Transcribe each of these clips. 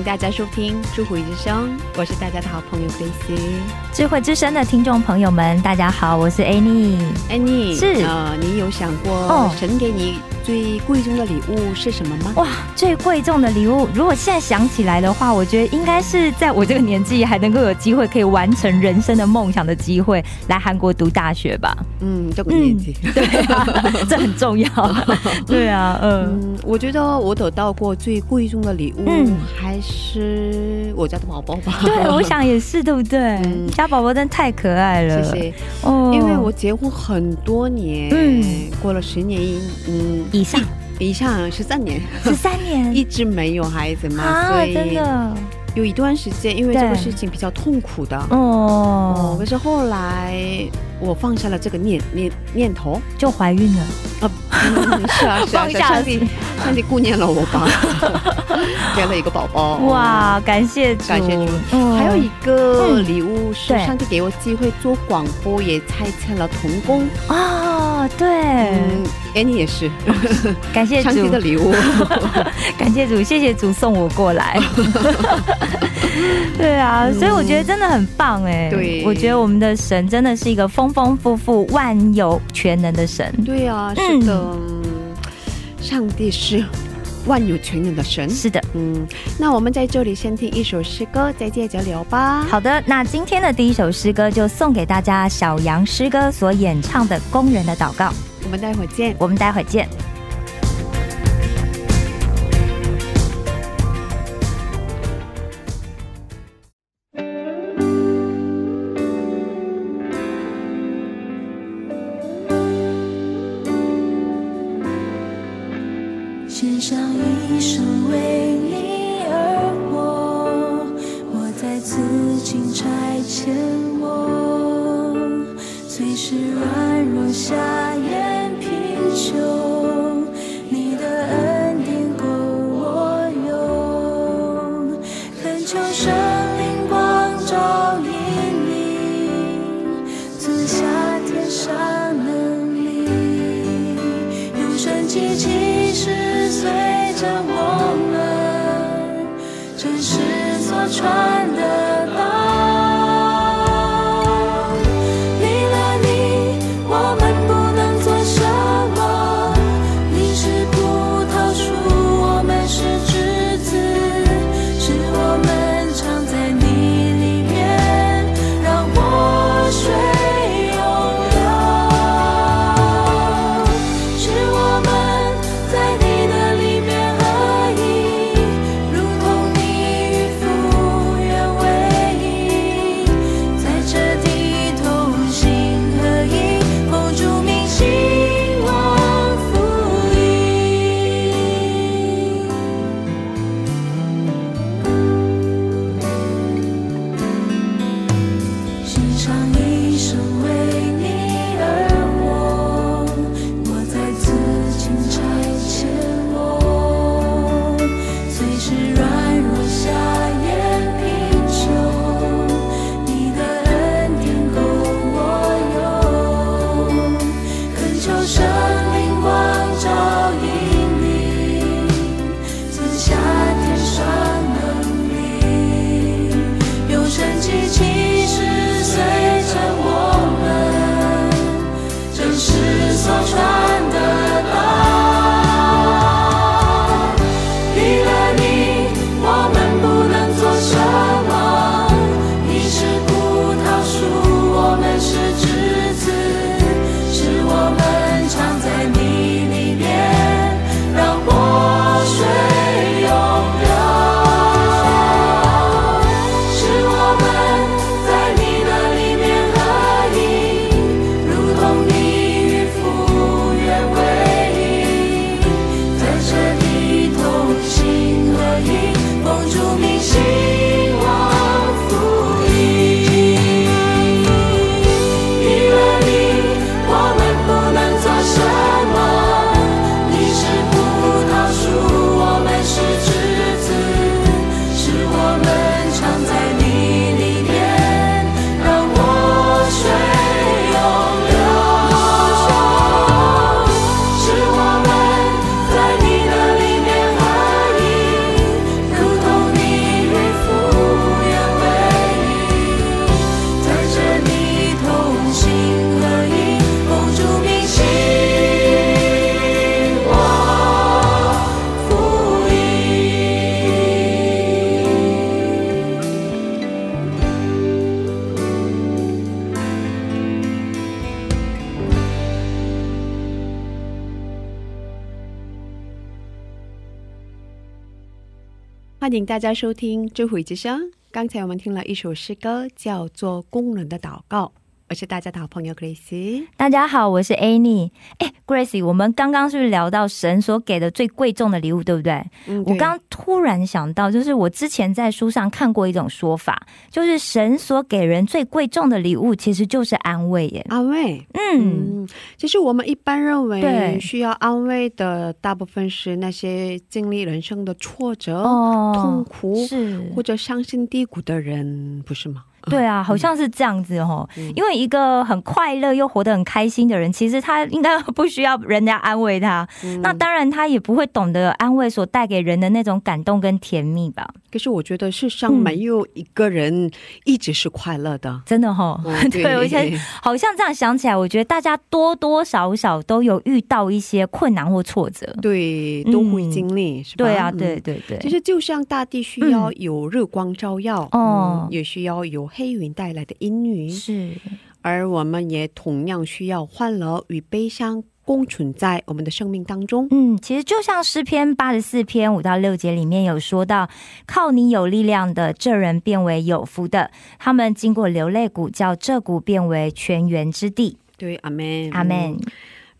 迎大家收听《智慧之声》，我是大家的好朋友 Daisy。智慧之声的听众朋友们，大家好，我是 Annie。Annie，是呃，你有想过哦神给你最贵重的礼物是什么吗？哇，最贵重的礼物，如果现在想起来的话，我觉得应该是在我这个年纪还能够有机会可以完成人生的梦想的机会，来韩国读大学吧。嗯，这个年纪。对啊，这很重要。对啊，嗯，嗯，我觉得我得到过最贵重的礼物，嗯还是我家的宝宝吧。对，我想也是，对不对？嗯家宝宝真的太可爱了。谢谢。哦因为我结婚很多年，嗯过了十年，嗯，以上以上十三年，十三年 一直没有孩子嘛，啊所，以真的有一段时间，因为这个事情比较痛苦的。哦，哦可，是后来我放下了这个念念念头，就怀孕了。啊，嗯是啊是啊，上帝上帝顾念了我吧，给了一个宝宝，哇，感谢主，感谢主嗯还有一个嗯礼物是上帝给我机会做广播，也拆成了童工。哦，对，嗯，哎，你也是 感谢主的礼物。感谢主，谢谢主送我过来。对啊，所以我觉得真的很棒哎。对我觉得我们的神真的是一个丰丰富富、万有全能的神。对啊，是的，嗯上帝是万有全能的神。是的。嗯，那我们在这里先听一首诗歌，再接着聊吧。好的，那今天的第一首诗歌就送给大家小杨诗歌所演唱的《工人的祷告》，我们待会儿见。我们待会儿见。迎大家收听《智慧之声》。刚才我们听了一首诗歌，叫做《工人的祷告》。我是大家的好朋友 Grace。大家好，我是 Annie。哎，Grace，我们刚刚是不是聊到神所给的最贵重的礼物，对不对？嗯我刚突然想到，就是我之前在书上看过一种说法，就是神所给人最贵重的礼物，其实就是安慰耶。安慰，嗯，嗯，其实我们一般认为对需要安慰的，大部分是那些经历人生的挫折、哦痛苦是或者伤心低谷的人，不是吗？对啊，好像是这样子哦。嗯因为一个很快乐又活得很开心的人，其实他应该不需要人家安慰他。嗯那当然，他也不会懂得安慰所带给人的那种感动跟甜蜜吧？可是我觉得世上嗯没有一个人一直是快乐的。真的哈、哦 对，而且好像这样想起来，我觉得大家多多少少都有遇到一些困难或挫折。对，嗯都会经历，是吧？对啊，嗯对对对，其实就像大地需要有日光照耀，哦嗯也需要有黑云带来的阴雨，是而我们也同样需要欢乐与悲伤共存在我们的生命当中。嗯，其实就像诗篇八十四篇五到六节里面有说到，靠你有力量的这人变为有福的，他们经过流泪谷，叫这谷变为泉源之地。对，阿门，阿门嗯。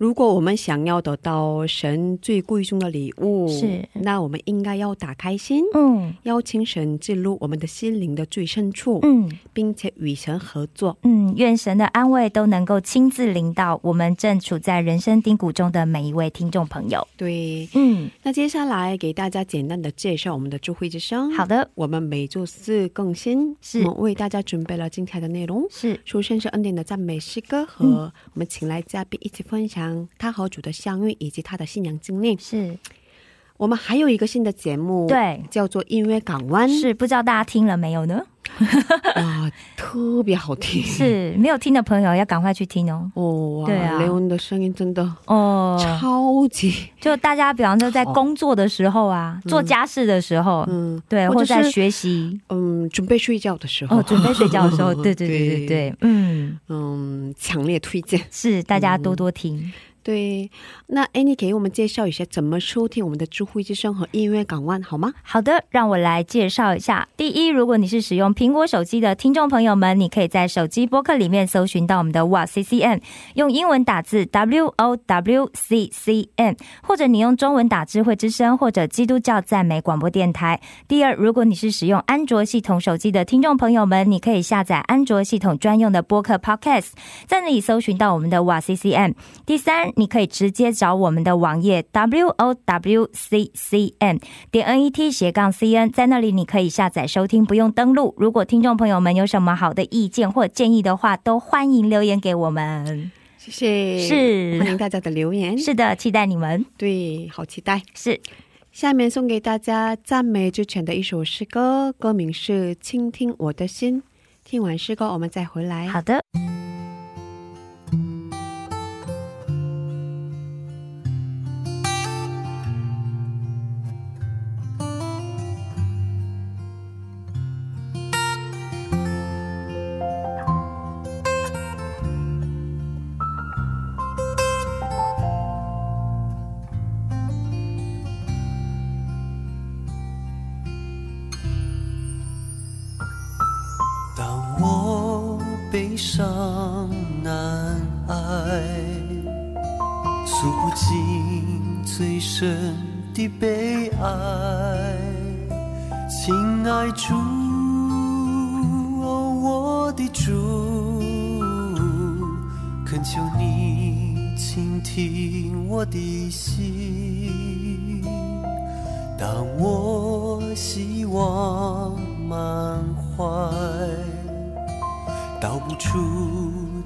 如果我们想要得到神最贵重的礼物，是。那我们应该要打开心，嗯。邀请神进入我们的心灵的最深处，嗯。并且与神合作。嗯，愿神的安慰都能够亲自领导我们正处在人生低谷中的每一位听众朋友。对，嗯，那接下来给大家简单的介绍我们的智慧之声。好的，我们每周四更新，是。我们为大家准备了精彩的内容。是。首先是恩典的赞美诗歌，嗯。和我们请来嘉宾一起分享他和主的相遇以及他的信仰经历。是，我们还有一个新的节目，，对，叫做音乐港湾，是，不知道大家听了没有呢？哇，特别好听，是没有听的朋友要赶快去听哦。哦，哇，对啊。雷文的声音真的哦，超级，就大家比方说在工作的时候啊，做家事的时候，嗯，对，或者在学习。嗯，准备睡觉的时候，哦，准备睡觉的时候，对对对对对对，嗯，嗯，强烈推荐。是大家多多听。对，那 Annie 给我们介绍一下怎么收听我们的智慧之声和音乐港湾好吗？好的，让我来介绍一下。第一，如果你是使用苹果手机的听众朋友们，你可以在手机播客里面搜寻到我们的哇 C C M，用英文打字 W O W C C N，或者你用中文打智慧之声或者基督教赞美广播电台。第二，如果你是使用安卓系统手机的听众朋友们，你可以下载安卓系统专用的播客 Podcast，在那里搜寻到我们的哇 C C M。第三，你可以直接找我们的网页 w o w c c n 点 n e t 斜杠 c n，在那里你可以下载收听，不用登录。如果听众朋友们有什么好的意见或建议的话，都欢迎留言给我们。谢谢，是欢迎大家的留言，是的，期待你们。对，好期待。是下面送给大家赞美之泉的一首诗歌，歌名是《倾听我的心》。听完诗歌，我们再回来。好的。尽最深的悲哀，亲爱主，哦，我的主，恳求你倾听我的心。当我希望满怀，道不出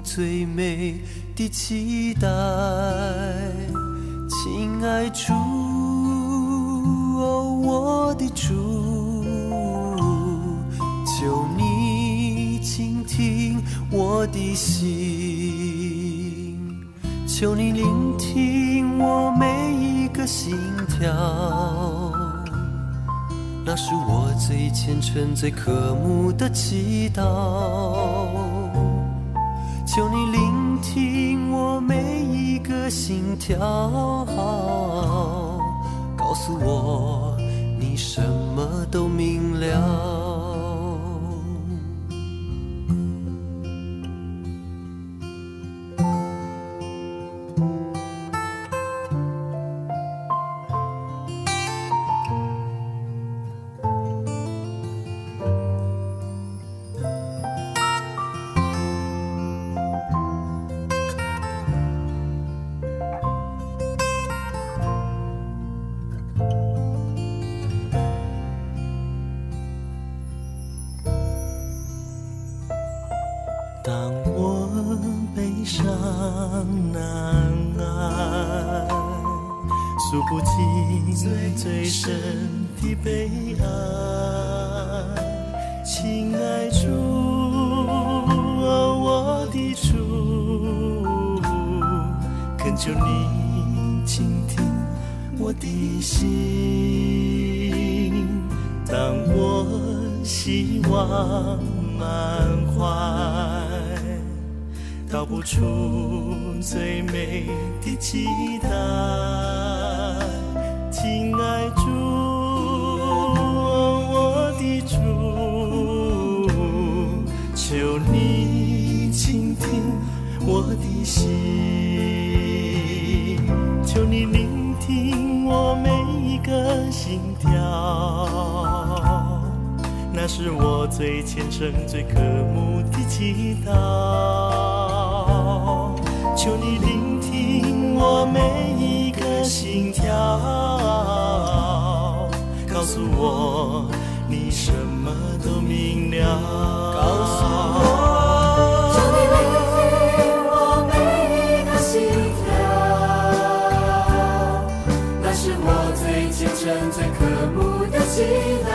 最美的期待，亲爱主，哦，我的主，求你倾听我的心，求你聆听我每一个心跳。那是我最虔诚、最渴慕的祈祷。求你聆听每一个心跳，告诉我你什么都明了。最虔诚、最渴慕的祈祷。求你聆听我每一个心跳，告诉我你什么都明了。告诉我，求你聆听我每一个心跳，那是我最虔诚、最渴慕的祈祷。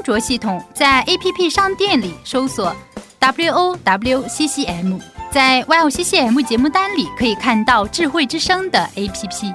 安卓系统在 APP 商店里搜索 W O W C C M，在 “Wow C C M” 节目单里可以看到智慧之声的 APP。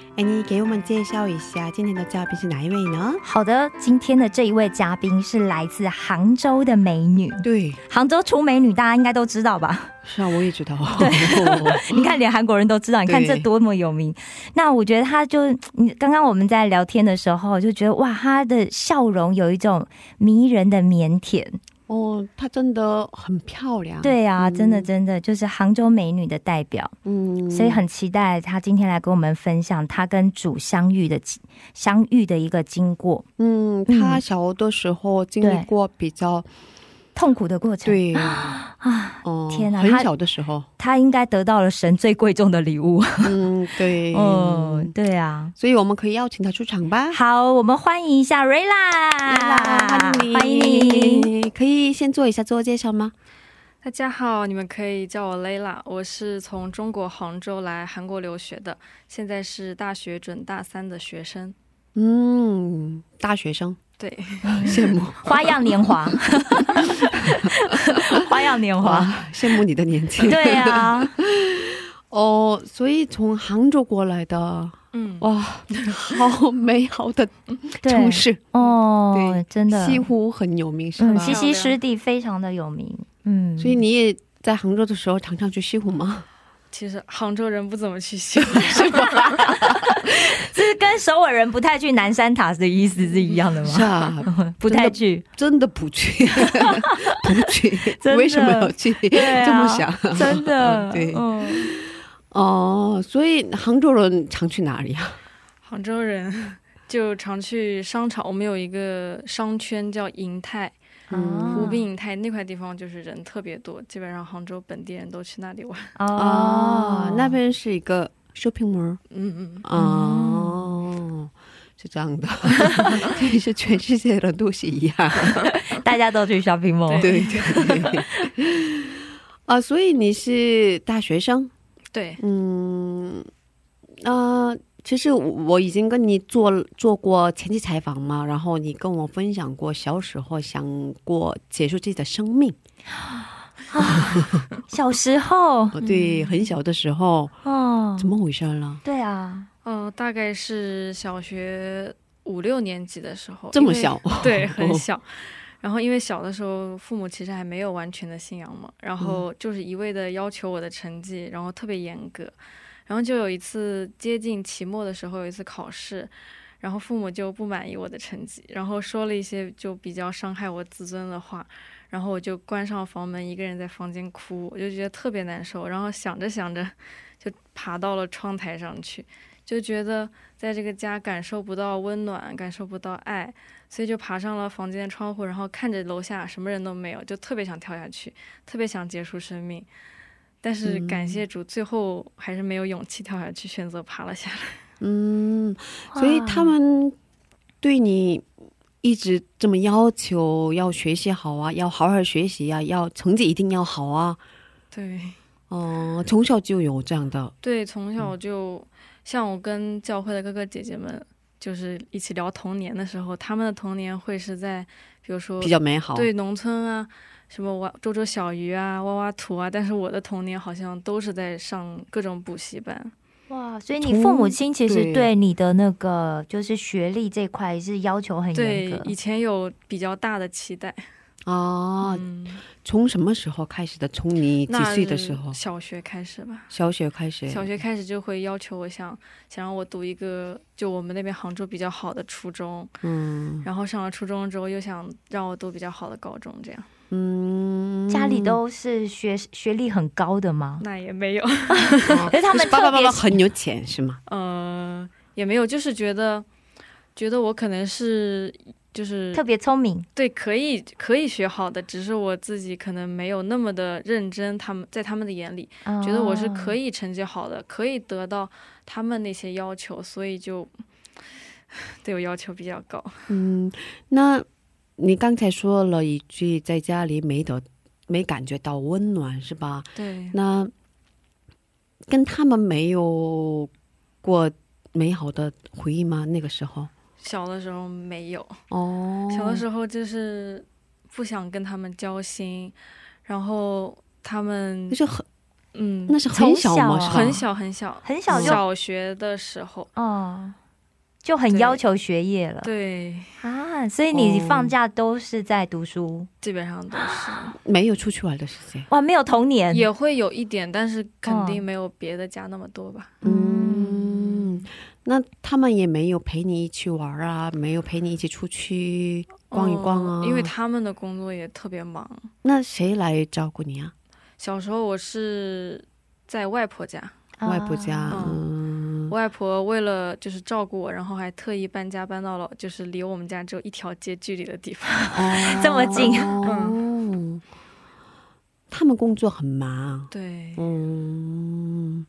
哎，你给我们介绍一下今天的嘉宾是哪一位呢？好的，今天的这一位嘉宾是来自杭州的美女。对，杭州出美女，大家应该都知道吧？是啊，我也知道。对，你看连韩国人都知道，你看对这多么有名。那我觉得她就，你刚刚我们在聊天的时候就觉得哇，她的笑容有一种迷人的腼腆。哦，她真的很漂亮。，对啊，嗯。真的真的就是杭州美女的代表。嗯。所以很期待她今天来跟我们分享她跟主相遇的相遇的一个经过，嗯，嗯。她小的时候经历过比较痛苦的过程。对，啊，哦，天哪很小的时候，他应该得到了神最贵重的礼物。嗯，对，嗯，对啊。所以我们可以邀请他出场吧。好，我们欢迎一下瑞拉，欢迎你，欢迎你。可以先做一下自我介绍吗？大家好，你们可以叫我 Layla，我是从中国杭州来韩国留学的，现在是大学准大三的学生。嗯，大学生，对，羡慕。花样年华，花样年华，羡慕你的年轻。对啊，哦，所以从杭州过来的，嗯，哇，好美好的城市，哦对，真的，西湖很有名，是嗯，吧？西溪湿地非常的有名，嗯，所以你也在杭州的时候常常去西湖吗？其实杭州人不怎么去西湖，是吧？这是跟首尔人不太去南山塔的意思是一样的吗？是啊，不太去，真的不去，不去为什么要去？啊这么想，真的，对嗯，哦，所以杭州人常去哪里啊？杭州人就常去商场，我们有一个商圈叫银泰，嗯湖滨银泰那块地方就是人特别多，基本上杭州本地人都去那里玩。哦，那边是一个 shopping mall。嗯嗯，哦，是这样的，其实全世界人都是一样。大家都去 shopping mall，对对对。啊，所以你是大学生？对，嗯，啊、其实我已经跟你做做过前期采访嘛，然后你跟我分享过小时候想过结束自己的生命。小时候，哦，对，很小的时候，哦，怎么回事呢？对啊，呃，大概是小学五六年级的时候，这么小？对，很小。然后因为小的时候，父母其实还没有完全的信仰嘛，然后就是一味的要求我的成绩，然后特别严格。然后就有一次接近期末的时候，有一次考试，然后父母就不满意我的成绩，然后说了一些就比较伤害我自尊的话，然后我就关上房门，一个人在房间哭，我就觉得特别难受。然后想着想着，就爬到了窗台上去，就觉得在这个家感受不到温暖，感受不到爱，所以就爬上了房间的窗户，然后看着楼下什么人都没有，就特别想跳下去，特别想结束生命。但是感谢主，最后还是没有勇气跳下去，选择爬了下来。嗯，所以他们对你一直这么要求，要学习好啊，要好好学习啊，要成绩一定要好啊。对哦、从小就有这样的，对，从小就像我跟教会的哥哥姐姐们，就是一起聊童年的时候，他们的童年会是在，比如说比较美好。对农村啊，什么挖捉捉小鱼啊，挖挖土啊。但是我的童年好像都是在上各种补习班。哇，所以你父母亲其实对对你的那个就是学历这块是要求很严格，。对以前有比较大的期待。哦，嗯，从什么时候开始的？从你几岁的时候？小学开始吧。小学开始。小学开始就会要求我想想让我读一个就我们那边杭州比较好的初中，嗯然后上了初中之后又想让我读比较好的高中，这样嗯，家里都是学学历很高的吗？那也没有，可是 他们爸爸妈妈很有钱是吗？呃，也没有，就是觉得觉得我可能是就是特别聪明，对可以可以学好的，只是我自己可能没有那么的认真，他们在他们的眼里觉得我是可。以成绩好的，可以得到他们那些要求，所以就 对我要求比较高。嗯，那你刚才说了一句，在家里没得没感觉到温暖是吧？对，那跟他们没有过美好的回忆吗？那个时候？小的时候没有，哦，小的时候就是不想跟他们交心，然后他们就是很嗯那是很小吗？从小啊很小很小很小就小学的时候，哦，就很要求学业了。对，啊，所以你哦。放假都是在读书，基本上都是。没有出去玩的时间。哇，没有童年，也会有一点，但是肯定嗯没有别的家那么多吧。嗯，那他们也没有陪你一起玩啊，没有陪你一起出去逛一逛啊。嗯因为他们的工作也特别忙。那谁来照顾你啊？小时候我是在外婆家，啊外婆家。嗯，外婆为了就是照顾我，然后还特意搬家搬到了就是离我们家只有一条街距离的地方。哦 这么近嗯，他们工作很忙。对，嗯，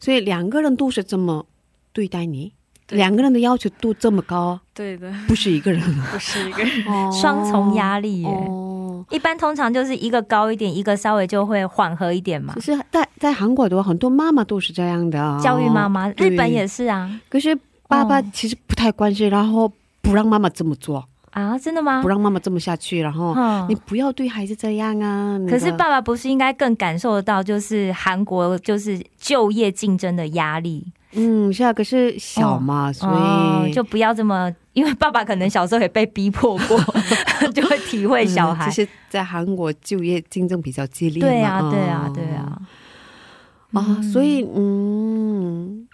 所以两个人都是这么对待你，两个人的要求都这么高，对的，不是一个人。不是一个人。哦双重压力耶。哦，一般通常就是一个高一点，一个稍微就会缓和一点嘛。可。是在在韩国的话，很多妈妈都是这样的啊，教育妈妈，日本也是啊。可是爸爸哦。其实不太关心，然后不让妈妈这么做，啊，真的吗？不？让妈妈这么下去，然后嗯你不要对孩子这样啊。那个。可是爸爸不是应该更感受得到，就是韩国就是就业竞争的压力，嗯是啊，可是小嘛，所以、哦，就不要这么，因为爸爸可能小时候也被逼迫过，就会体会小孩嗯。其实，在韩国就业竞争比较激烈。对啊，对啊哦，对啊。啊，嗯所以嗯，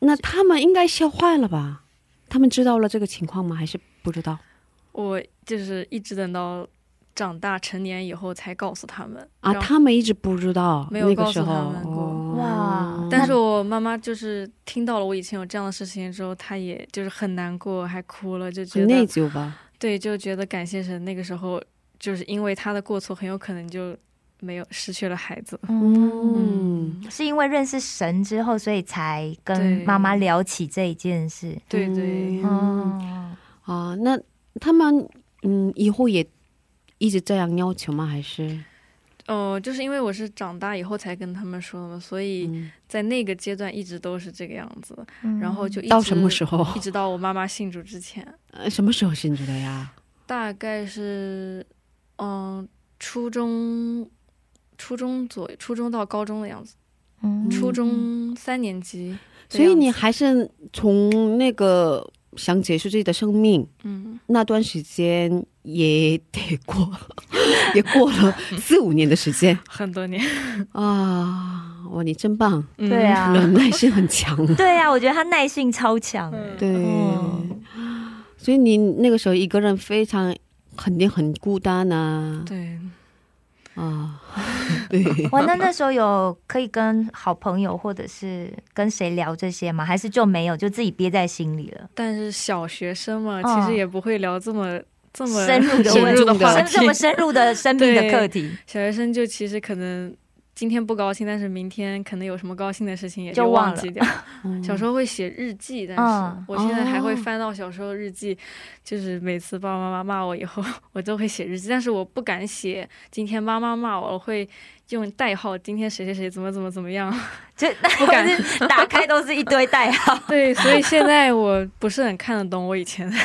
那他们应该吓坏了吧？他们知道了这个情况吗？还是不知道我就是一直等到长大成年以后才告诉他们啊？他们一直不知道，没有那个时候告诉他们过哦哇但是我妈妈就是听到了我以前有这样的事情之后，她也就是很难过，还哭了，就觉得内得疚吧？对，就觉得感谢神，那个时候就是因为她的过错，很有可能就没有失去了孩子。嗯，是因为认识神之后，所以才跟妈妈聊起这一件事。对对，嗯哦，啊，那他们嗯以后也一直这样要求吗？还是呃，就是因为我是长大以后才跟他们说的嘛，所以嗯在那个阶段一直都是这个样子，嗯然后就一直到什么时候？一直到我妈妈信主之前，呃什么时候信主的呀？大概是嗯、初中。初中左右，初中到高中的样子，嗯初中三年级所以你还是从那个想结束自己的生命嗯，那段时间也得过，也过了 四五年的时间很多年，啊！哇，你真棒，嗯对啊忍耐性很强。对啊，我觉得他耐性超强。嗯对，嗯所以你那个时候一个人非常肯定很孤单啊对，啊！对，哇，那那时候有可以跟好朋友或者是跟谁聊这些吗？还是就没有，就自己憋在心里了？但是小学生嘛，嗯其实也不会聊这么这么深入的深问题，入的话题，深这么深入的生命的课题，小学生就其实可能今天不高兴，但是明天可能有什么高兴的事情也就忘记掉。嗯小时候会写日记，但嗯是我现在还会哦翻到小时候日记，就是每次爸爸妈妈骂我以后，我都会写日记，但是我不敢写今天妈妈骂我，我会用代号，今天谁谁谁怎么怎么怎么样。就 不敢打开都是一堆代号，对，所以现在我不是很看得懂我以前的。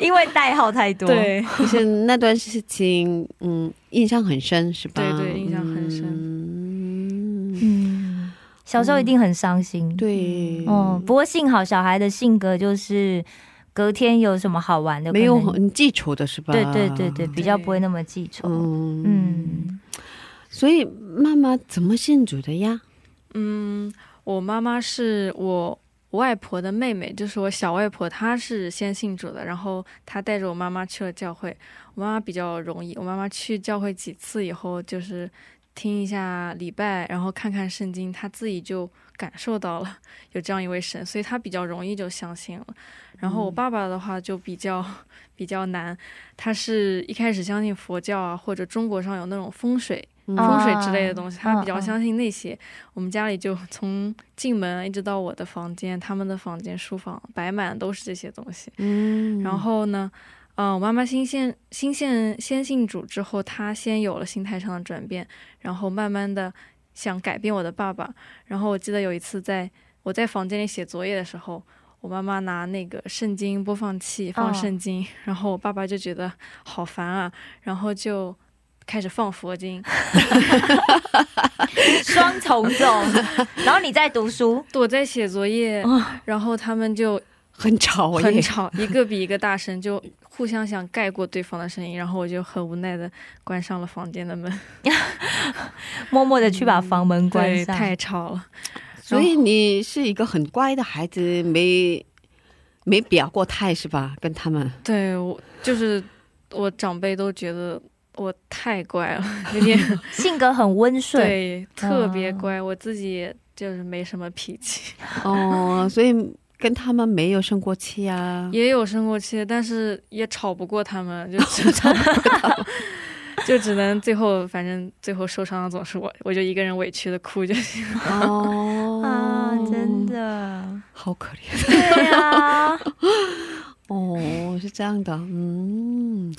因为代号太多。，对，就是那段事情，嗯，印象很深，是吧？对对小时候一定很伤心。，对，哦，不过幸好小孩的性格就是隔天有什么好玩的，没有很记仇的是吧？对对对对，比较不会那么记仇。嗯嗯，所以妈妈怎么信主的呀？嗯，我妈妈是我外婆的妹妹，就是我小外婆，她是先信主的，然后她带着我妈妈去了教会。我妈妈比较容易，我妈妈去教会几次以后，就是听一下礼拜，然后看看圣经，他自己就感受到了有这样一位神，所以他比较容易就相信了。然后我爸爸的话就比较比较难，他是一开始相信佛教啊，或者中国上有那种风水。嗯风水之类的东西，他比较相信那些。我们家里就 从进门一直到我的房间，他们的房间、书房摆满都是这些东西。嗯，然后呢，嗯、我妈妈新现新现先信主之后，她先有了心态上的转变，然后慢慢的想改变我的爸爸。然后我记得有一次在我在房间里写作业的时候。我妈妈拿那个圣经播放器放哦圣经，然后我爸爸就觉得好烦啊，然后就开始放佛经，双重奏，然后你在读书，我在写作业，然后他们就很吵耶，很吵，一个比一个大声，就互相想盖过对方的声音，然后我就很无奈的关上了房间的门，默默的去把房门关对，上。太吵了。所以你是一个很乖的孩子，没没表过态是吧？跟他们，对我就是我长辈都觉得我太乖了，有点 性格很温顺，对，特别哦乖，我自己就是没什么脾气，哦，所以跟他们没有生过气啊。也有生过气，但是也吵不过他们，就只 吵不过他们。就只能最后，反正最后受伤的总是我，我就一个人委屈的哭就行了。哦啊，真的，好可怜。对啊，哦，是这样的，嗯，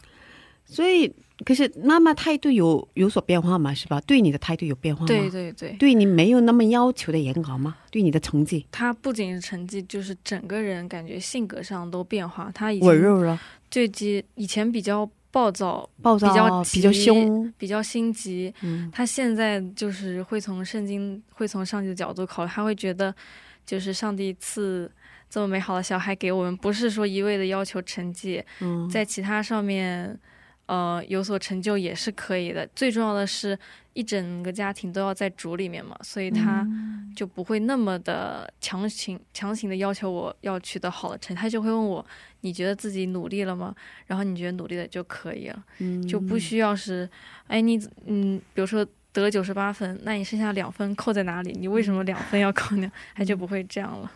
所以可是妈妈态度有有所变化嘛？是吧？对你的态度有变化吗？对对对，对你没有那么要求的严格吗？对你的成绩他不仅是成绩，就是整个人感觉性格上都变化。他以温前柔了，最近，以前比较暴躁，暴躁比较急比较凶，比较心急。嗯他现在就是会从圣经，会从上帝的角度考虑，他会觉得，就是上帝赐这么美好的小孩给我们，不是说一味的要求成绩，嗯，在其他上面，呃，有所成就也是可以的。最重要的是，一整个家庭都要在主里面嘛，所以他就不会那么的强行强行的要求我要取得好的成绩，他就会问我，你觉得自己努力了吗？然后你觉得努力了就可以了，嗯就不需要是，哎，你嗯，比如说。得了九十八分，那你剩下两分扣在哪里？你为什么两分要扣呢？他就不会这样了。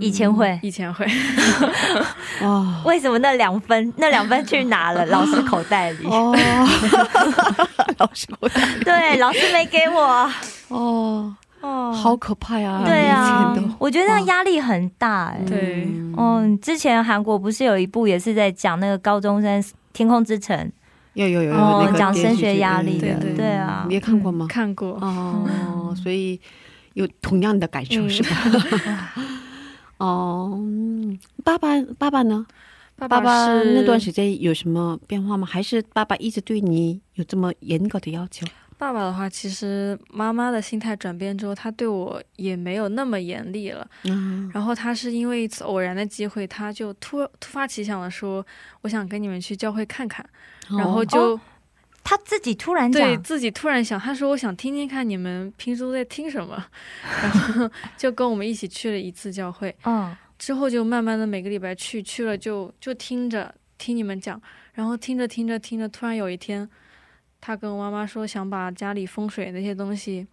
以前会，以前会，哦为什么那两分那两分去哪了？老师口袋里。哦，老师口袋里对，老师没给我。哦，哦，好可怕呀！对啊以前都，我觉得那压力很大哎、对嗯嗯，之前韩国不是有一部也是在讲那个高中生《天空之城有有有》有哦那，个讲升学压力的，对对对啊，你也看过吗？看过。哦，所以有同样的感受嗯是吧？哦，嗯爸爸爸爸呢？爸爸爸是那段时间有什么变化吗？还是爸爸一直对你有这么严格的要求？爸爸的话，其实妈妈的心态转变之后，他对我也没有那么严厉了。嗯，然后他是因为一次偶然的机会，他就突突发奇想的说：“我想跟你们去教会看看。”然后就、他自己突然，对自己突然想，他说：“我想听听看你们平时都在听什么。”然后 就跟我们一起去了一次教会。嗯，之后就慢慢的每个礼拜去，去了就就听着听你们讲，然后听着听着听着，突然有一天，他跟我妈妈说想把家里风水那些东西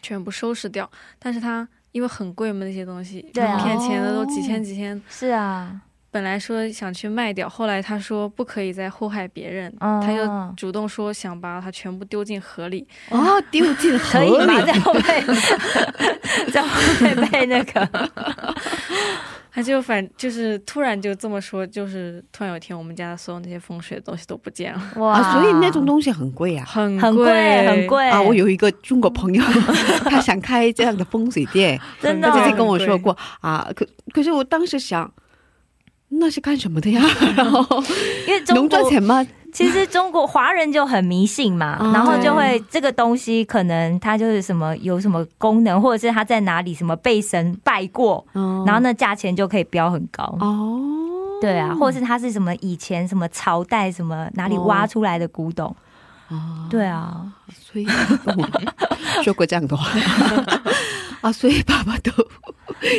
全部收拾掉，但是他因为很贵嘛那些东西，对啊骗钱的都几千几千，是啊，本来说想去卖掉，后来他说不可以再祸害别人，哦他就主动说想把它全部丢进河里。哦，丢进 河？里在后面，在后面被那个，他就反就是突然就这么说，就是突然有一天我们家所有那些风水的东西都不见了，哇啊，所以那种东西很贵啊。很很贵，很贵啊，我有一个中国朋友，他想开这样的风水店，真的哦他之前跟我说过啊，可可是我当时想，那是干什么的呀？然后因为中能赚钱吗？其实中国华人就很迷信嘛，哦然后就会这个东西可能它就是什么有什么功能，或者是它在哪里什么被神拜过，哦。然后那价钱就可以标很高。哦，对啊，或者是它是什么以前什么朝代什么哪里挖出来的古董，哦，对啊，所以 说过这样的话 啊，所以爸爸都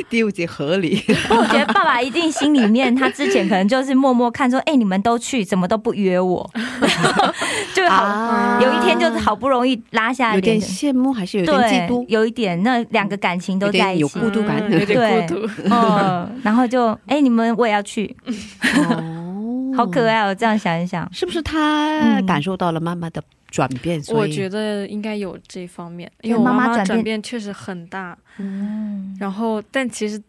丢进河里。不我觉得爸爸一定心里面，他之前可能就是默默看说，哎、你们都去，怎么都不约我，就好、啊。有一天就是好不容易拉下有点脸，羡慕，还是有点嫉对妒，，有一点那两个感情都在一起，有孤独感。嗯有点孤独。嗯，然后就哎、你们我也要去，哦。好可。爱哦，这样想一想，是不是他嗯感受到了妈妈的转变？所以我觉得应该有这方面，因为我妈妈妈转变确实很大。嗯，然后，但其实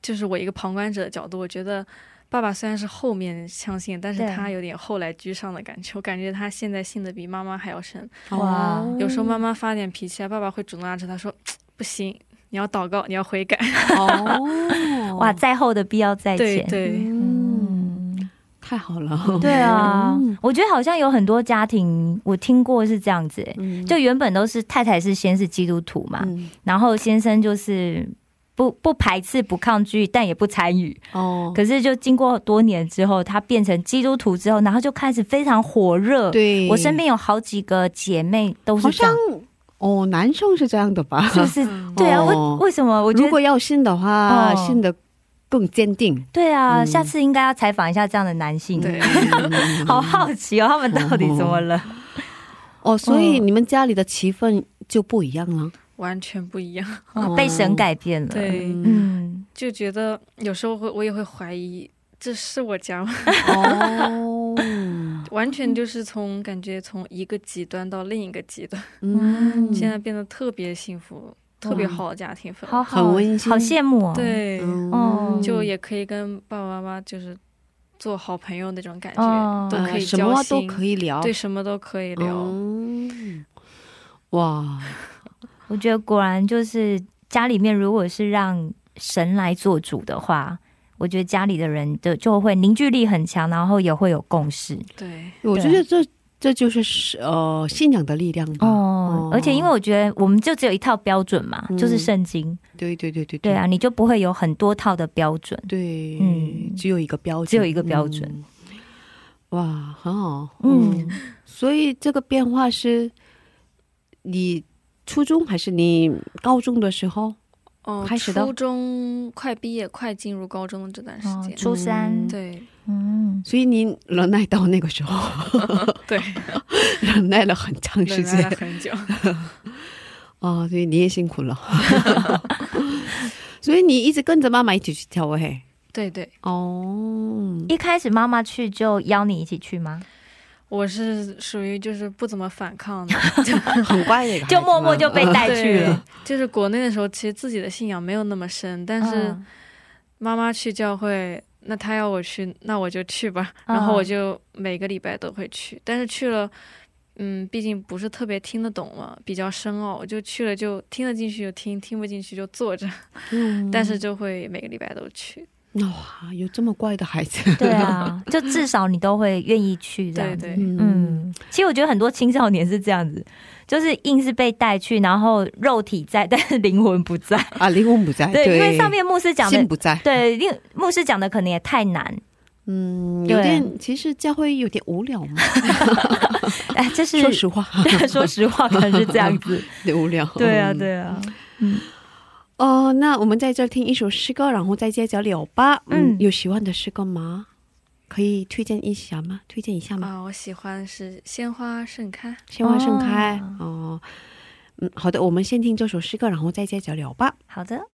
就是我一个旁观者的角度，我觉得爸爸虽然是后面相信，但是他有点后来居上的感觉。我感觉他现在信的比妈妈还要深。哇哦有时候妈妈发点脾气啊，爸爸会主动拉着他说：“不行，你要祷告，你要悔改。哦，哇，在后的必要在前，对对。太好了。对啊嗯，我觉得好像有很多家庭，我听过是这样子、欸嗯就原本都是太太是先是基督徒嘛，嗯然后先生就是不不排斥、不抗拒，但也不参与。哦，可是就经过多年之后，他变成基督徒之后，然后就开始非常火热。对我身边有好几个姐妹都好像是这样，哦，男生是这样的吧？就是？嗯 对啊，哦为为什么？我如果要信的话，哦信的更坚定。对啊，嗯下次应该要采访一下这样的男性。对，好好奇哦，他们到底怎么了？哦，所以嗯你们家里的气氛就不一样了。完全不一样。哦被神改变了。对，嗯，就觉得有时候会我也会怀疑，这是我家吗？哦，完全就是从感觉从一个极端到另一个极端，嗯，现在变得特别幸福，特别好的家庭氛围。好好，很温馨。好羡慕哦。，对，嗯。哦就也可以跟爸爸妈妈就是做好朋友那种感觉，哦。都可以呃什么交心，都可以聊，对，什么都可以聊。嗯，哇，我觉得果然就是家里面如果是让神来做主的话，我觉得家里的人的就会凝聚力很强，然后也会有共识。对，我觉得这这就是呃信仰的力量吧。哦，而且因为我觉得我们就只有一套标准嘛，嗯。就是圣经。对对对对对。啊，，你就不会有很多套的标准。对，嗯。只有一个标准，只有一个标准。嗯。哇，很好，嗯，所以这个变化是你初中还是你高中的时候？哦，开始的？初中快毕业、快进入高中的这段时哦间，初三，嗯。对嗯，所以你忍耐到那个时候，对，忍耐了很长时忍耐了间很久。哦，所以你也辛苦了。所以你一直跟着妈妈一起去跳舞，对对，哦，一开始妈妈去就邀你一起去吗？我是属于就是不怎么反抗的，很乖的一个就，默默就被带去了。就是国内的时候，其实自己的信仰没有那么深，但是嗯。妈妈去教会，那他要我去，那我就去吧。嗯然后我就每个礼拜都会去，但是去了，嗯，毕竟不是特别听得懂嘛，比较深奥，我就去了就听得进去就听，听不进去就坐着，嗯但是就会每个礼拜都去。哇，有这么乖的孩子，对啊，就至少你都会愿意去这样子。对。对，嗯，其实我觉得很多青少年是这样子，就是硬是被带去，然后肉体在，但是灵魂不在。啊，灵魂不在，对，因为上面牧师讲的，心不在，对，因为牧师讲的可能也太难。嗯，有点，其实教会有点无聊嘛，哎，这是说实话，对，说实话，可能是这样子。无聊。对啊，嗯。对啊。嗯哦，那我们在这儿听一首诗歌，然后再接着聊吧。嗯，嗯有喜欢的诗歌吗？可以推荐一下吗？推荐一下吗？啊，我喜欢是鲜花盛开。鲜花盛开哦。嗯，好的，我们先听这首诗歌，然后再接着聊吧。好的。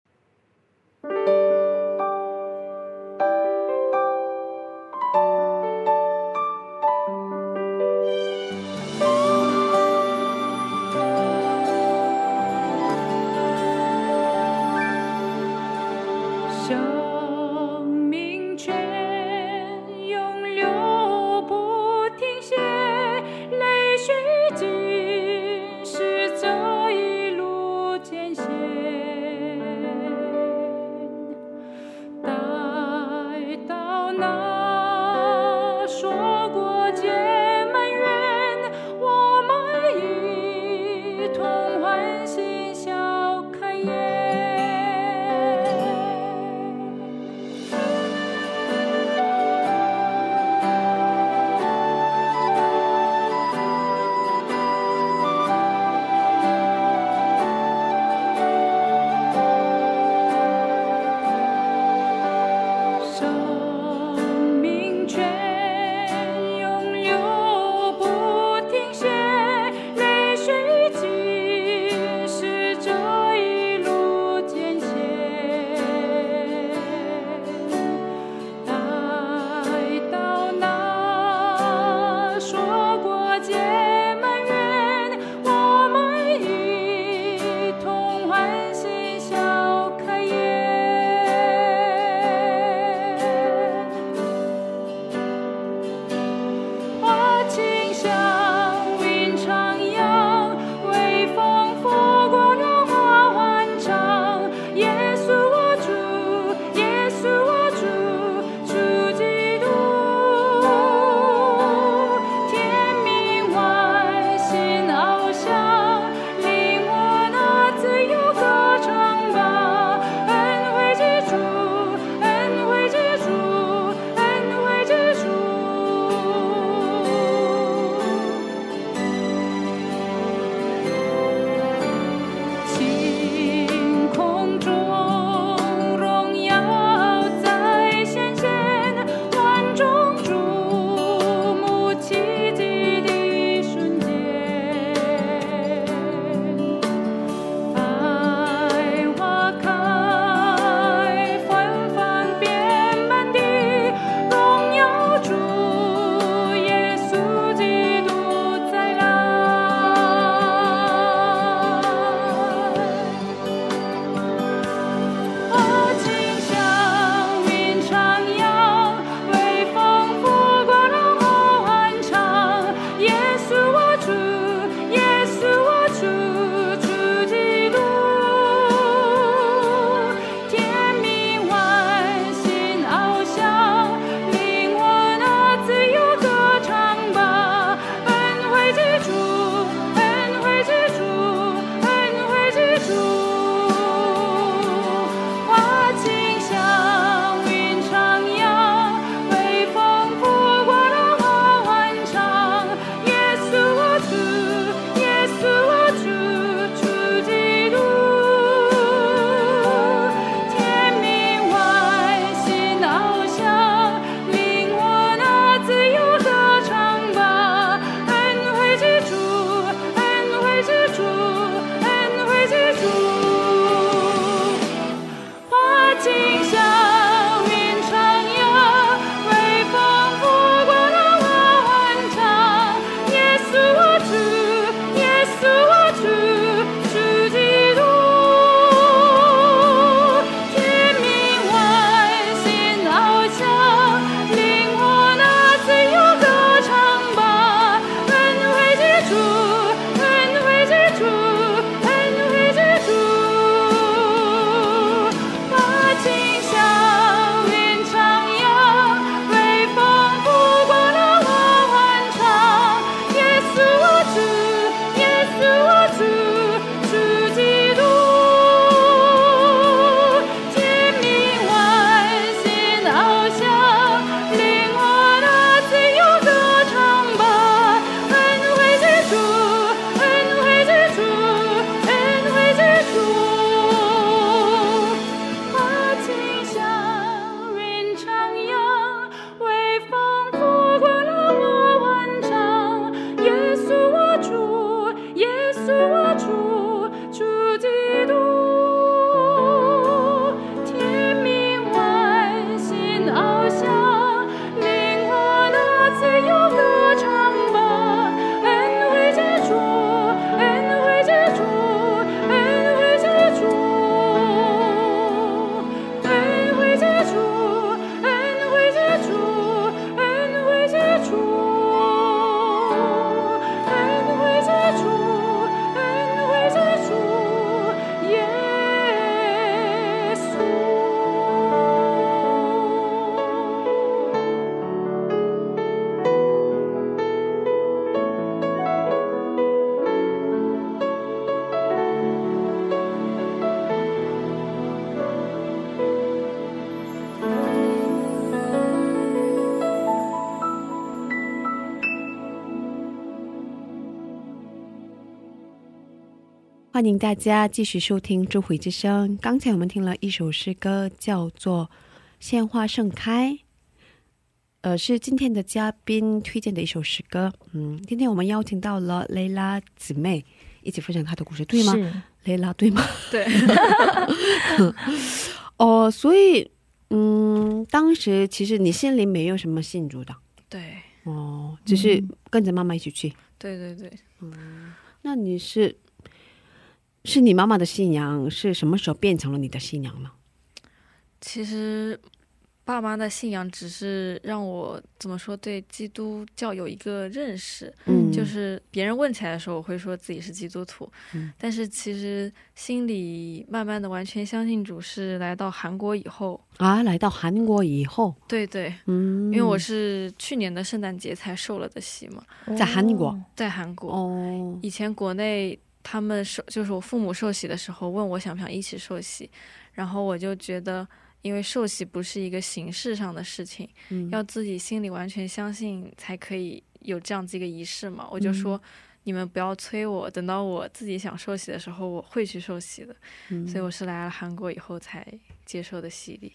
欢迎大家继续收听《智慧之声》。刚才我们听了一首诗歌，叫做《鲜花盛开》，呃，是今天的嘉宾推荐的一首诗歌。嗯，今天我们邀请到了雷拉姊妹一起分享她的故事，对吗？是雷拉，对吗？对，哦，所以，嗯，当时其实你心里没有什么信主的，对，哦，只是跟着妈妈一起去。对对对。嗯那你是是你妈妈的信仰是什么时候变成了你的信仰呢？其实，爸妈的信仰只是让我怎么说对基督教有一个认识，嗯。就是别人问起来的时候，我会说自己是基督徒，嗯。但是其实心里慢慢的完全相信主是来到韩国以后，啊，来到韩国以后，对对，嗯，因为我是去年的圣诞节才受了的洗嘛，在韩国？在韩国，哦，以前国内他们受就是我父母受洗的时候问我想不想一起受洗，然后我就觉得，因为受洗不是一个形式上的事情，嗯要自己心里完全相信才可以有这样子一个仪式嘛。我就说。你们不要催我，等到我自己想受洗的时候，我会去受洗的。嗯所以我是来了韩国以后才接受的洗礼。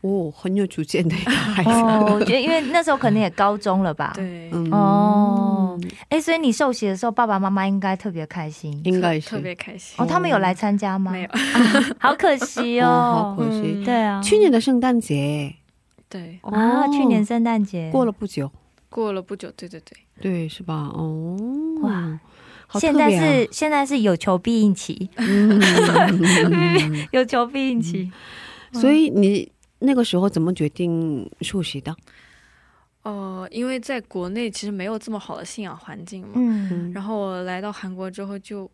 哦，很有主见的一个孩子，哦，我觉得因为那时候可能也高中了吧。。对，嗯哦，哎，所以你受洗的时候，爸爸妈妈应该特别开心。应该是特别开心。哦，他们有来参加吗？没有，好可惜哦，好哦。可惜。对啊，去年的圣诞节对，啊，哦去年圣诞节过了不久，过了不久，对对对，对，是吧？哦，哇，好现在是现在是有求必应期，嗯 有求必应期。所以你那个时候怎么决定受洗的？哦、因为在国内其实没有这么好的信仰环境嘛，嗯，然后我来到韩国之后就，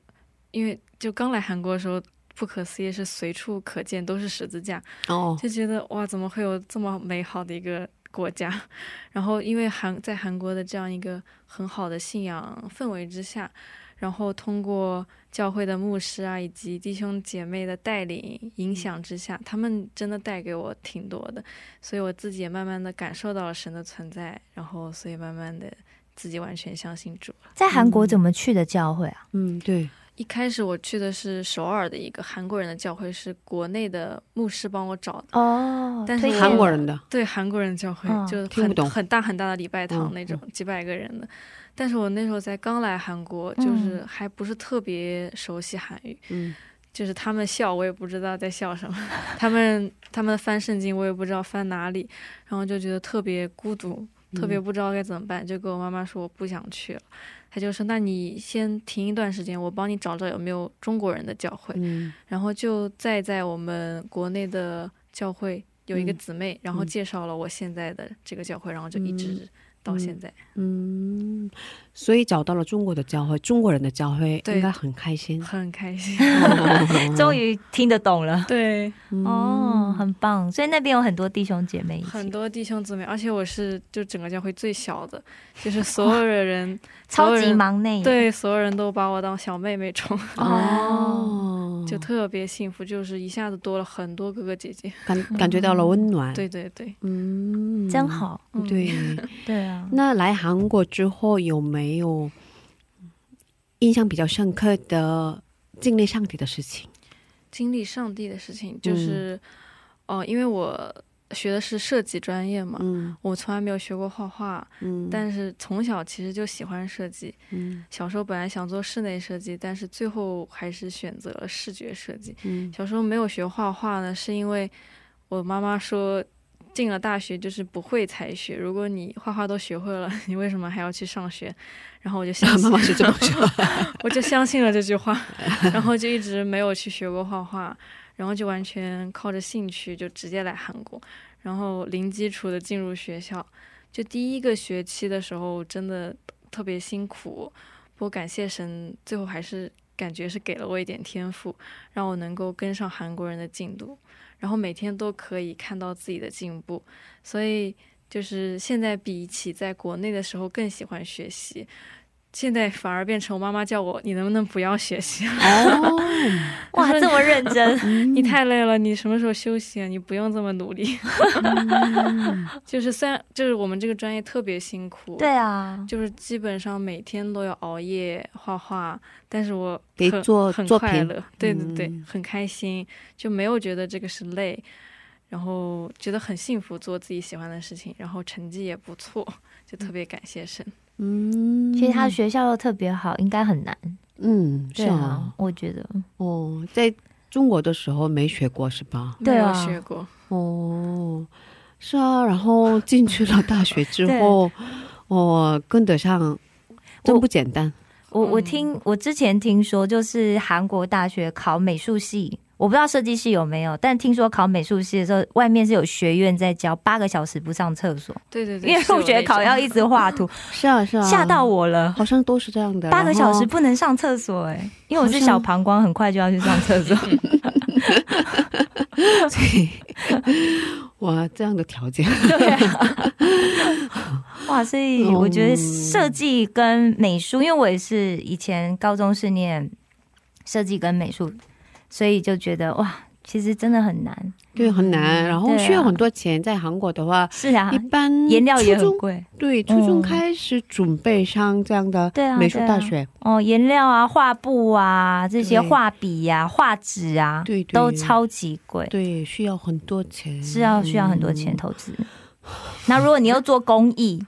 因为就刚来韩国的时候，不可思议是随处可见都是十字架，哦，就觉得哇，怎么会有这么美好的一个国家？然后因为韩在韩国的这样一个很好的信仰氛围之下，然后通过教会的牧师啊以及弟兄姐妹的带领影响之下，他们真的带给我挺多的，所以我自己也慢慢的感受到了神的存在，然后所以慢慢的自己完全相信主了。在韩国怎么去的教会啊？嗯，对，一开始我去的是首尔的一个韩国人的教会，是国内的牧师帮我找的。哦但是韩国人的，对韩国人教会，嗯就听不懂很很大很大的礼拜堂嗯那种，几百个人的。但是我那时候才刚来韩国，就是还不是特别熟悉韩语，嗯。就是他们笑我也不知道在笑什么，他们他们翻圣经我也不知道翻哪里，然后就觉得特别孤独，特别不知道该怎么办，就跟我妈妈说我不想去了。她就说：“那你先停一段时间，我帮你找找有没有中国人的教会。”嗯。然后就再在我们国内的教会有一个嗯。姊妹，然后嗯。介绍了我现在的这个教会，然后就一直到现在。嗯，所以找到了中国的教会，中国人的教会对应该很开心。很开心，终于听得懂了。对，嗯哦，很棒！所以那边有很多弟兄姐妹，很多弟兄姊妹，而且我是就整个教会最小的，就是所有的人，超级忙内。对，所有人都把我当小妹妹宠，哦，就特别幸福，就是一下子多了很多哥哥姐姐。感感觉到了温暖。，对对对，嗯，真好。嗯对，对啊，那来韩国之后有没有印象比较深刻的经历上帝的事情？经历上帝的事情，就是，哦、因为我学的是设计专业嘛，嗯我从来没有学过画画，嗯，但是从小其实就喜欢设计。嗯小时候本来想做室内设计，但是最后还是选择了视觉设计。嗯小时候没有学画画呢，是因为我妈妈说，进了大学就是不会才学，如果你画画都学会了，你为什么还要去上学？然后我就相 信妈妈是这么说。我就相信了这句话，然后就一直没有去学过画画，然后就完全靠着兴趣就直接来韩国，然后零基础的进入学校。就第一个学期的时候，真的特别辛苦，不过感谢神，最后还是感觉是给了我一点天赋，让我能够跟上韩国人的进度，然后每天都可以看到自己的进步，所以就是现在比起在国内的时候更喜欢学习。现在反而变成我妈妈叫我，你能不能不要学习了？哦，哇，这么认真，嗯。你太累了，你什么时候休息啊？你不用这么努力。嗯。就是虽然就是我们这个专业特别辛苦，对，啊，就是基本上每天都要熬夜画画，但是我很很快乐，对对对，嗯。很开心，就没有觉得这个是累，然后觉得很幸福，做自己喜欢的事情，然后成绩也不错，就特别感谢神。嗯，其实他学校又特别好，应该很难。嗯是啊我觉得。哦，在中国的时候没学过是吧？对啊。没有学过，哦，是啊，然后进去了大学之后，哦，跟得上真不简单。我我嗯。听我之前听说，就是韩国大学考美术系，我不知道设计系有没有，但听说考美术系的时候，外面是有学院在教八个小时不上厕所，对对对，因为是有入学考要一直画图，是啊是啊，吓到我了。好像都是这样的，八个小时不能上厕所哎、因为我是小膀胱，很快就要去上厕所。哇，这样的条件，对啊，哇，所以我觉得设计跟美术，因为我也是以前高中是念设计跟美术，所以就觉得哇，其实真的很难。对，很难，然后需要很多钱。在韩国的话，是啊一，般颜料也很贵。对，初中嗯开始准备上这样的美术大学，哦，颜料啊、画布啊、这些对画笔呀、画纸啊，对对。都超级贵，对，需要很多钱，是要需要很多钱嗯投资。那如果你又做公益，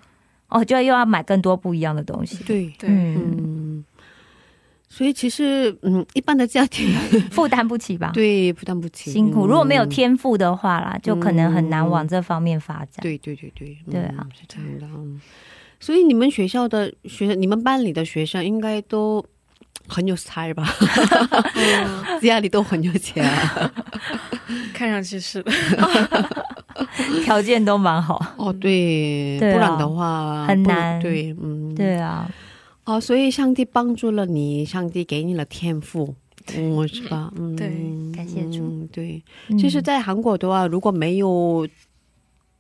哦，就又要买更多不一样的东西。对，对，嗯，嗯，所以其实嗯，一般的家庭 负担不起吧？对负担不起，辛苦。如果没有嗯，天赋的话啦，就可能很难往这方面发展。对对对对，对啊嗯是这样的。嗯所以你们学校的学生，你们班里的学生应该都很有才吧？家里都很有钱啊。看上去是的，条件都蛮好。哦，对，对啊不然的话很难对，嗯，对啊，哦，所以上帝帮助了你，上帝给你了天赋，嗯，是吧？嗯，对感谢主嗯，对，嗯其实，在韩国的话，如果没有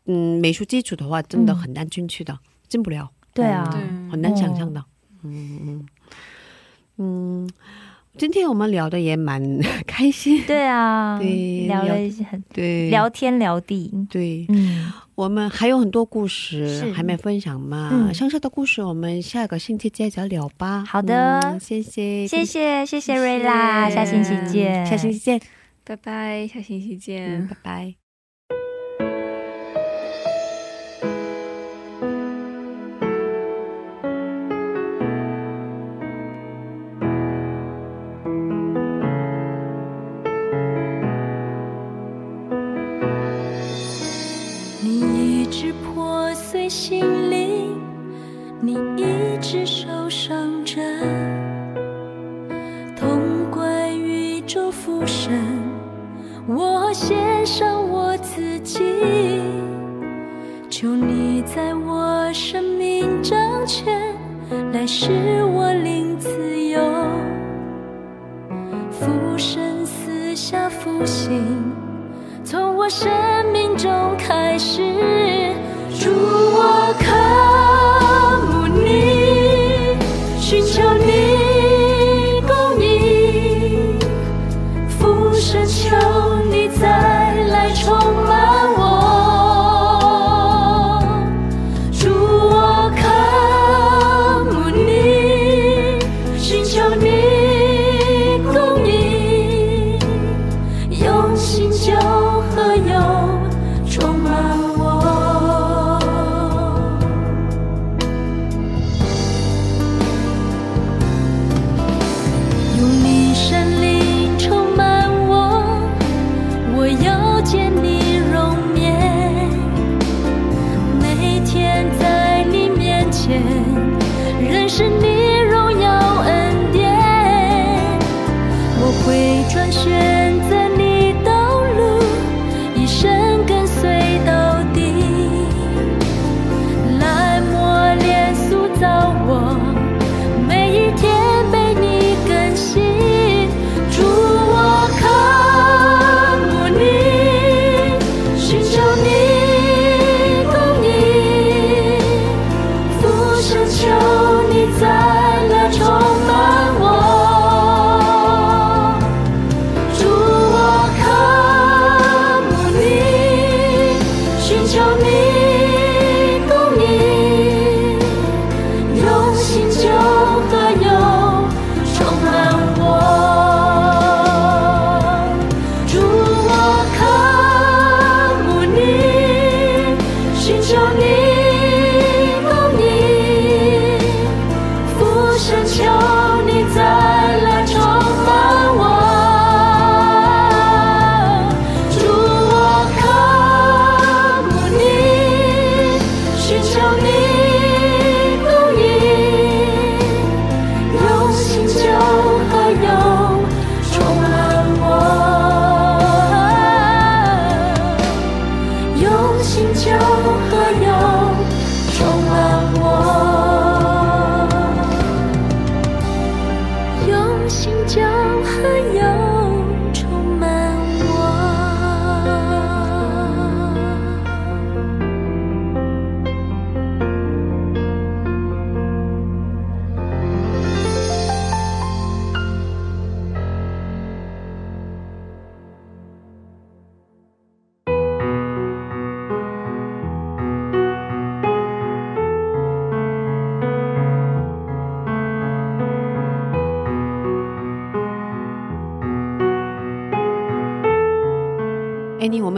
嗯美术基础的话，真的很难进去的，进不了。对啊，对很难想象的。嗯嗯嗯，今天我们聊的也蛮开心，对啊，对聊聊了一些很对，聊天聊地。对。嗯，我们还有很多故事还没分享嘛，嗯。剩下的故事我们下个星期接着聊吧。好的。嗯谢谢，谢谢谢谢瑞拉，下星期见，下星期见，拜拜，下星期见。嗯，拜拜。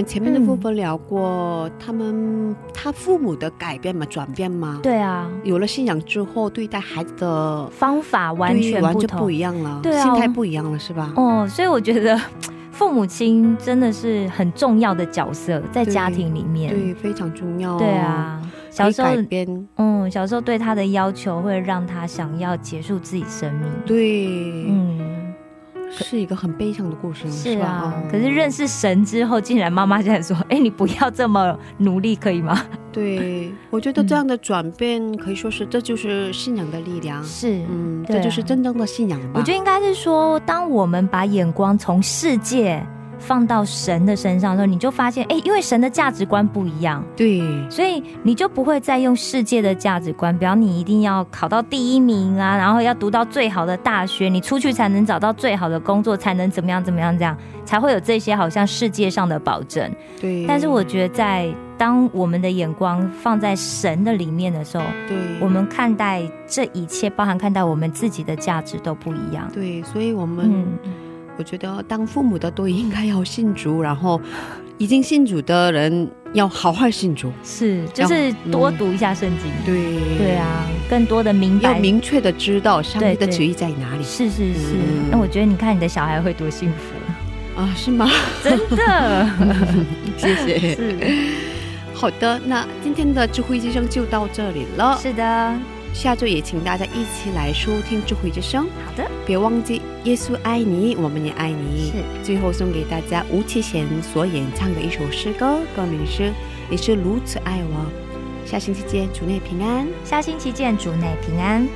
前面的部分聊过，他们他父母的改变嘛，转变嘛，对啊，有了信仰之后，对待孩子的方法完全完全不一样了，对啊心态不一样了，是吧？哦，所以我觉得 父母亲真的是很重要的角色，在家庭里面。对，非常重要。对，啊，小时候嗯，小时候对他的要求会让他想要结束自己生命。对，嗯，是一个很悲伤的故事，是吧？可是认识神之后，竟然妈妈竟然说：“哎，你不要这么努力，可以吗 对，我觉得这样的转变可以说是，这就是信仰的力？”量。是，嗯，啊这就是真正的信仰吧。我觉得应该是说，当我们把眼光从世界放到神的身上的时候，你就发现，哎，因为神的价值观不一样。对，所以你就不会再用世界的价值观，比方你一定要考到第一名啊，然后要读到最好的大学，你出去才能找到最好的工作，才能怎么样怎么样，这样才会有这些好像世界上的保证。对。但是我觉得，在当我们的眼光放在神的里面的时候，对，我们看待这一切，包含看待我们自己的价值都不一样。对，所以我们、嗯，我觉得当父母的都应该要信主，然后已经信主的人要好好信主。是，就是多读一下圣经。对，对，啊，更多的明白要明确的知道上帝的旨意在哪里是是是，嗯那我觉得你看你的小孩会多幸福，啊？是吗？真的 谢谢。是好的，那今天的智慧之声就到这里了。是的，下周也请大家一起来收听智慧之声，好的，别忘记耶稣爱你，我们也爱你。是最后送给大家吴奇贤所演唱的一首诗歌，歌名是《你是如此爱我》。下星期见，主内平安。下星期见，主内平安。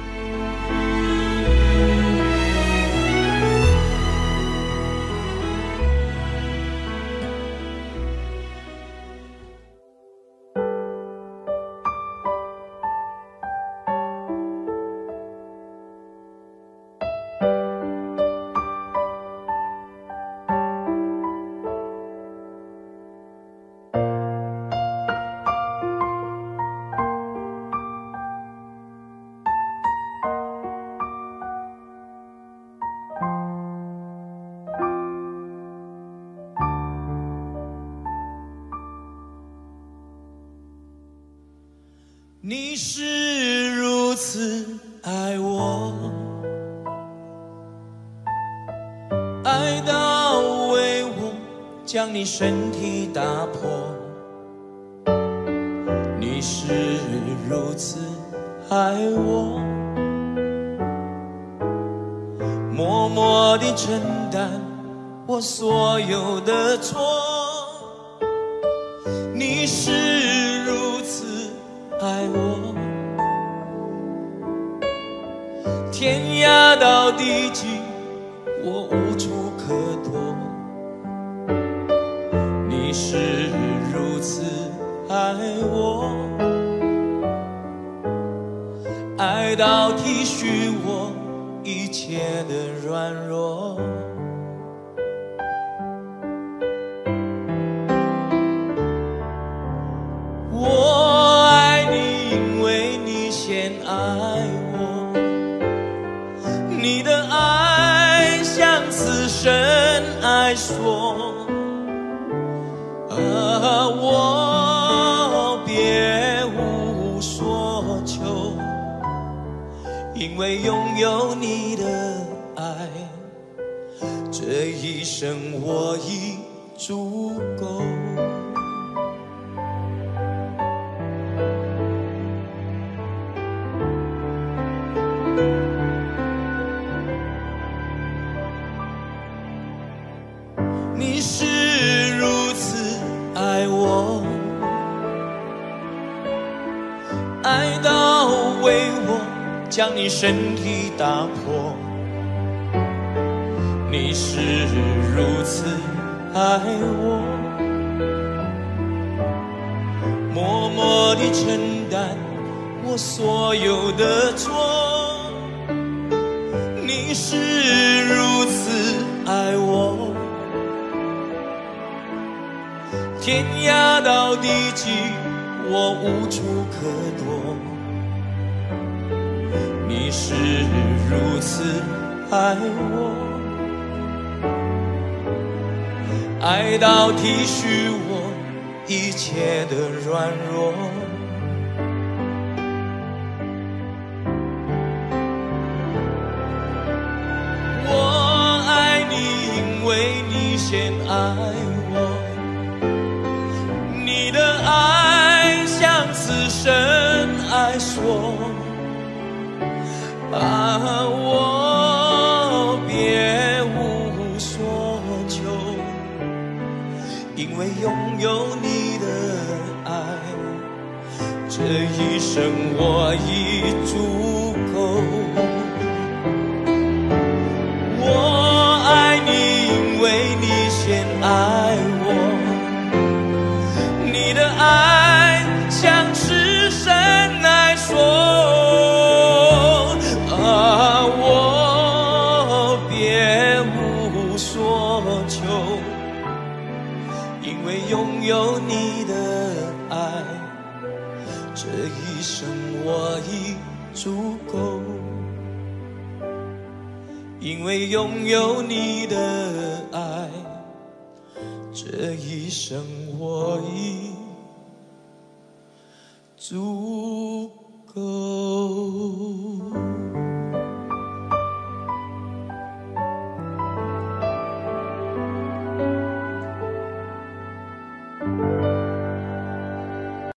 你身体打破。你是如此爱我，默默地承担我所有的错。你是如此爱我，天涯到地极，我无到体恤我一切的软弱。剩我已足够。你是如此爱我，爱到为我将你身体打破。你是如此爱我，默默地承担我所有的错。你是如此爱我。天涯到地极，我无处可躲。你是如此爱我，爱到体恤我一切的软弱。我爱你，因为你先爱我。你的爱像此生爱索，啊，我这一生我已足生